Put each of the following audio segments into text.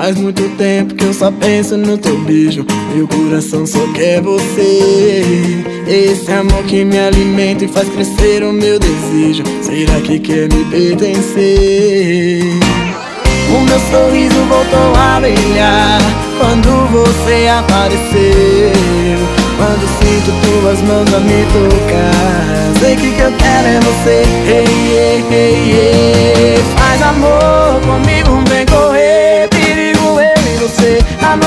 Faz muito tempo que eu só penso no teu beijo Meu coração só quer você Esse amor que me alimenta e faz crescer o meu desejo Será que quer me pertencer? O meu sorriso voltou a brilhar Quando você apareceu Quando sinto tuas mãos a me tocar Sei que o que eu quero é você hey, hey, hey, hey.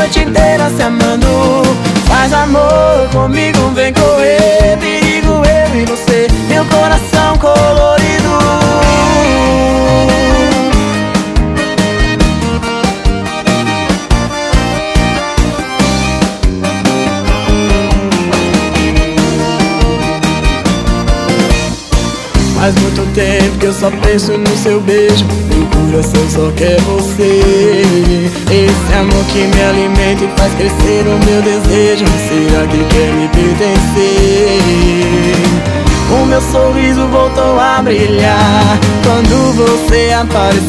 Noite inteira se amando. Faz amor comigo, vem correr Perigo eu e você. Meu coração colorido. Faz muito tempo que eu só penso no seu beijo. Meu coração só quer você amor que me alimenta e faz crescer o meu desejo. Será que quer me pertencer? O meu sorriso voltou a brilhar Quando você apareceu.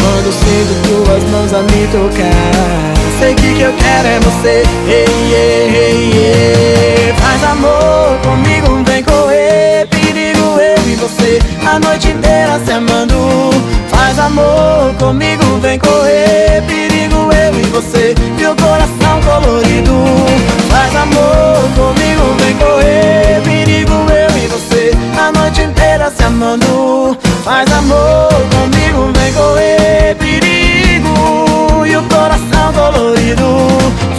Quando sinto tuas mãos a me tocar. Sei que o que eu quero é você. Hey, hey, hey, hey. Faz amor comigo, vem correr. Você. A noite inteira se amando. Faz amor comigo, Perigo eu e você, meu coração colorido. Faz amor comigo, vem correr Perigo eu e você a noite inteira se amando. Faz amor comigo, vem correr Perigo e o coração colorido.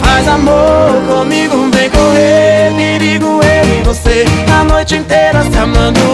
Faz amor comigo, vem correr Perigo eu e você a noite inteira se amando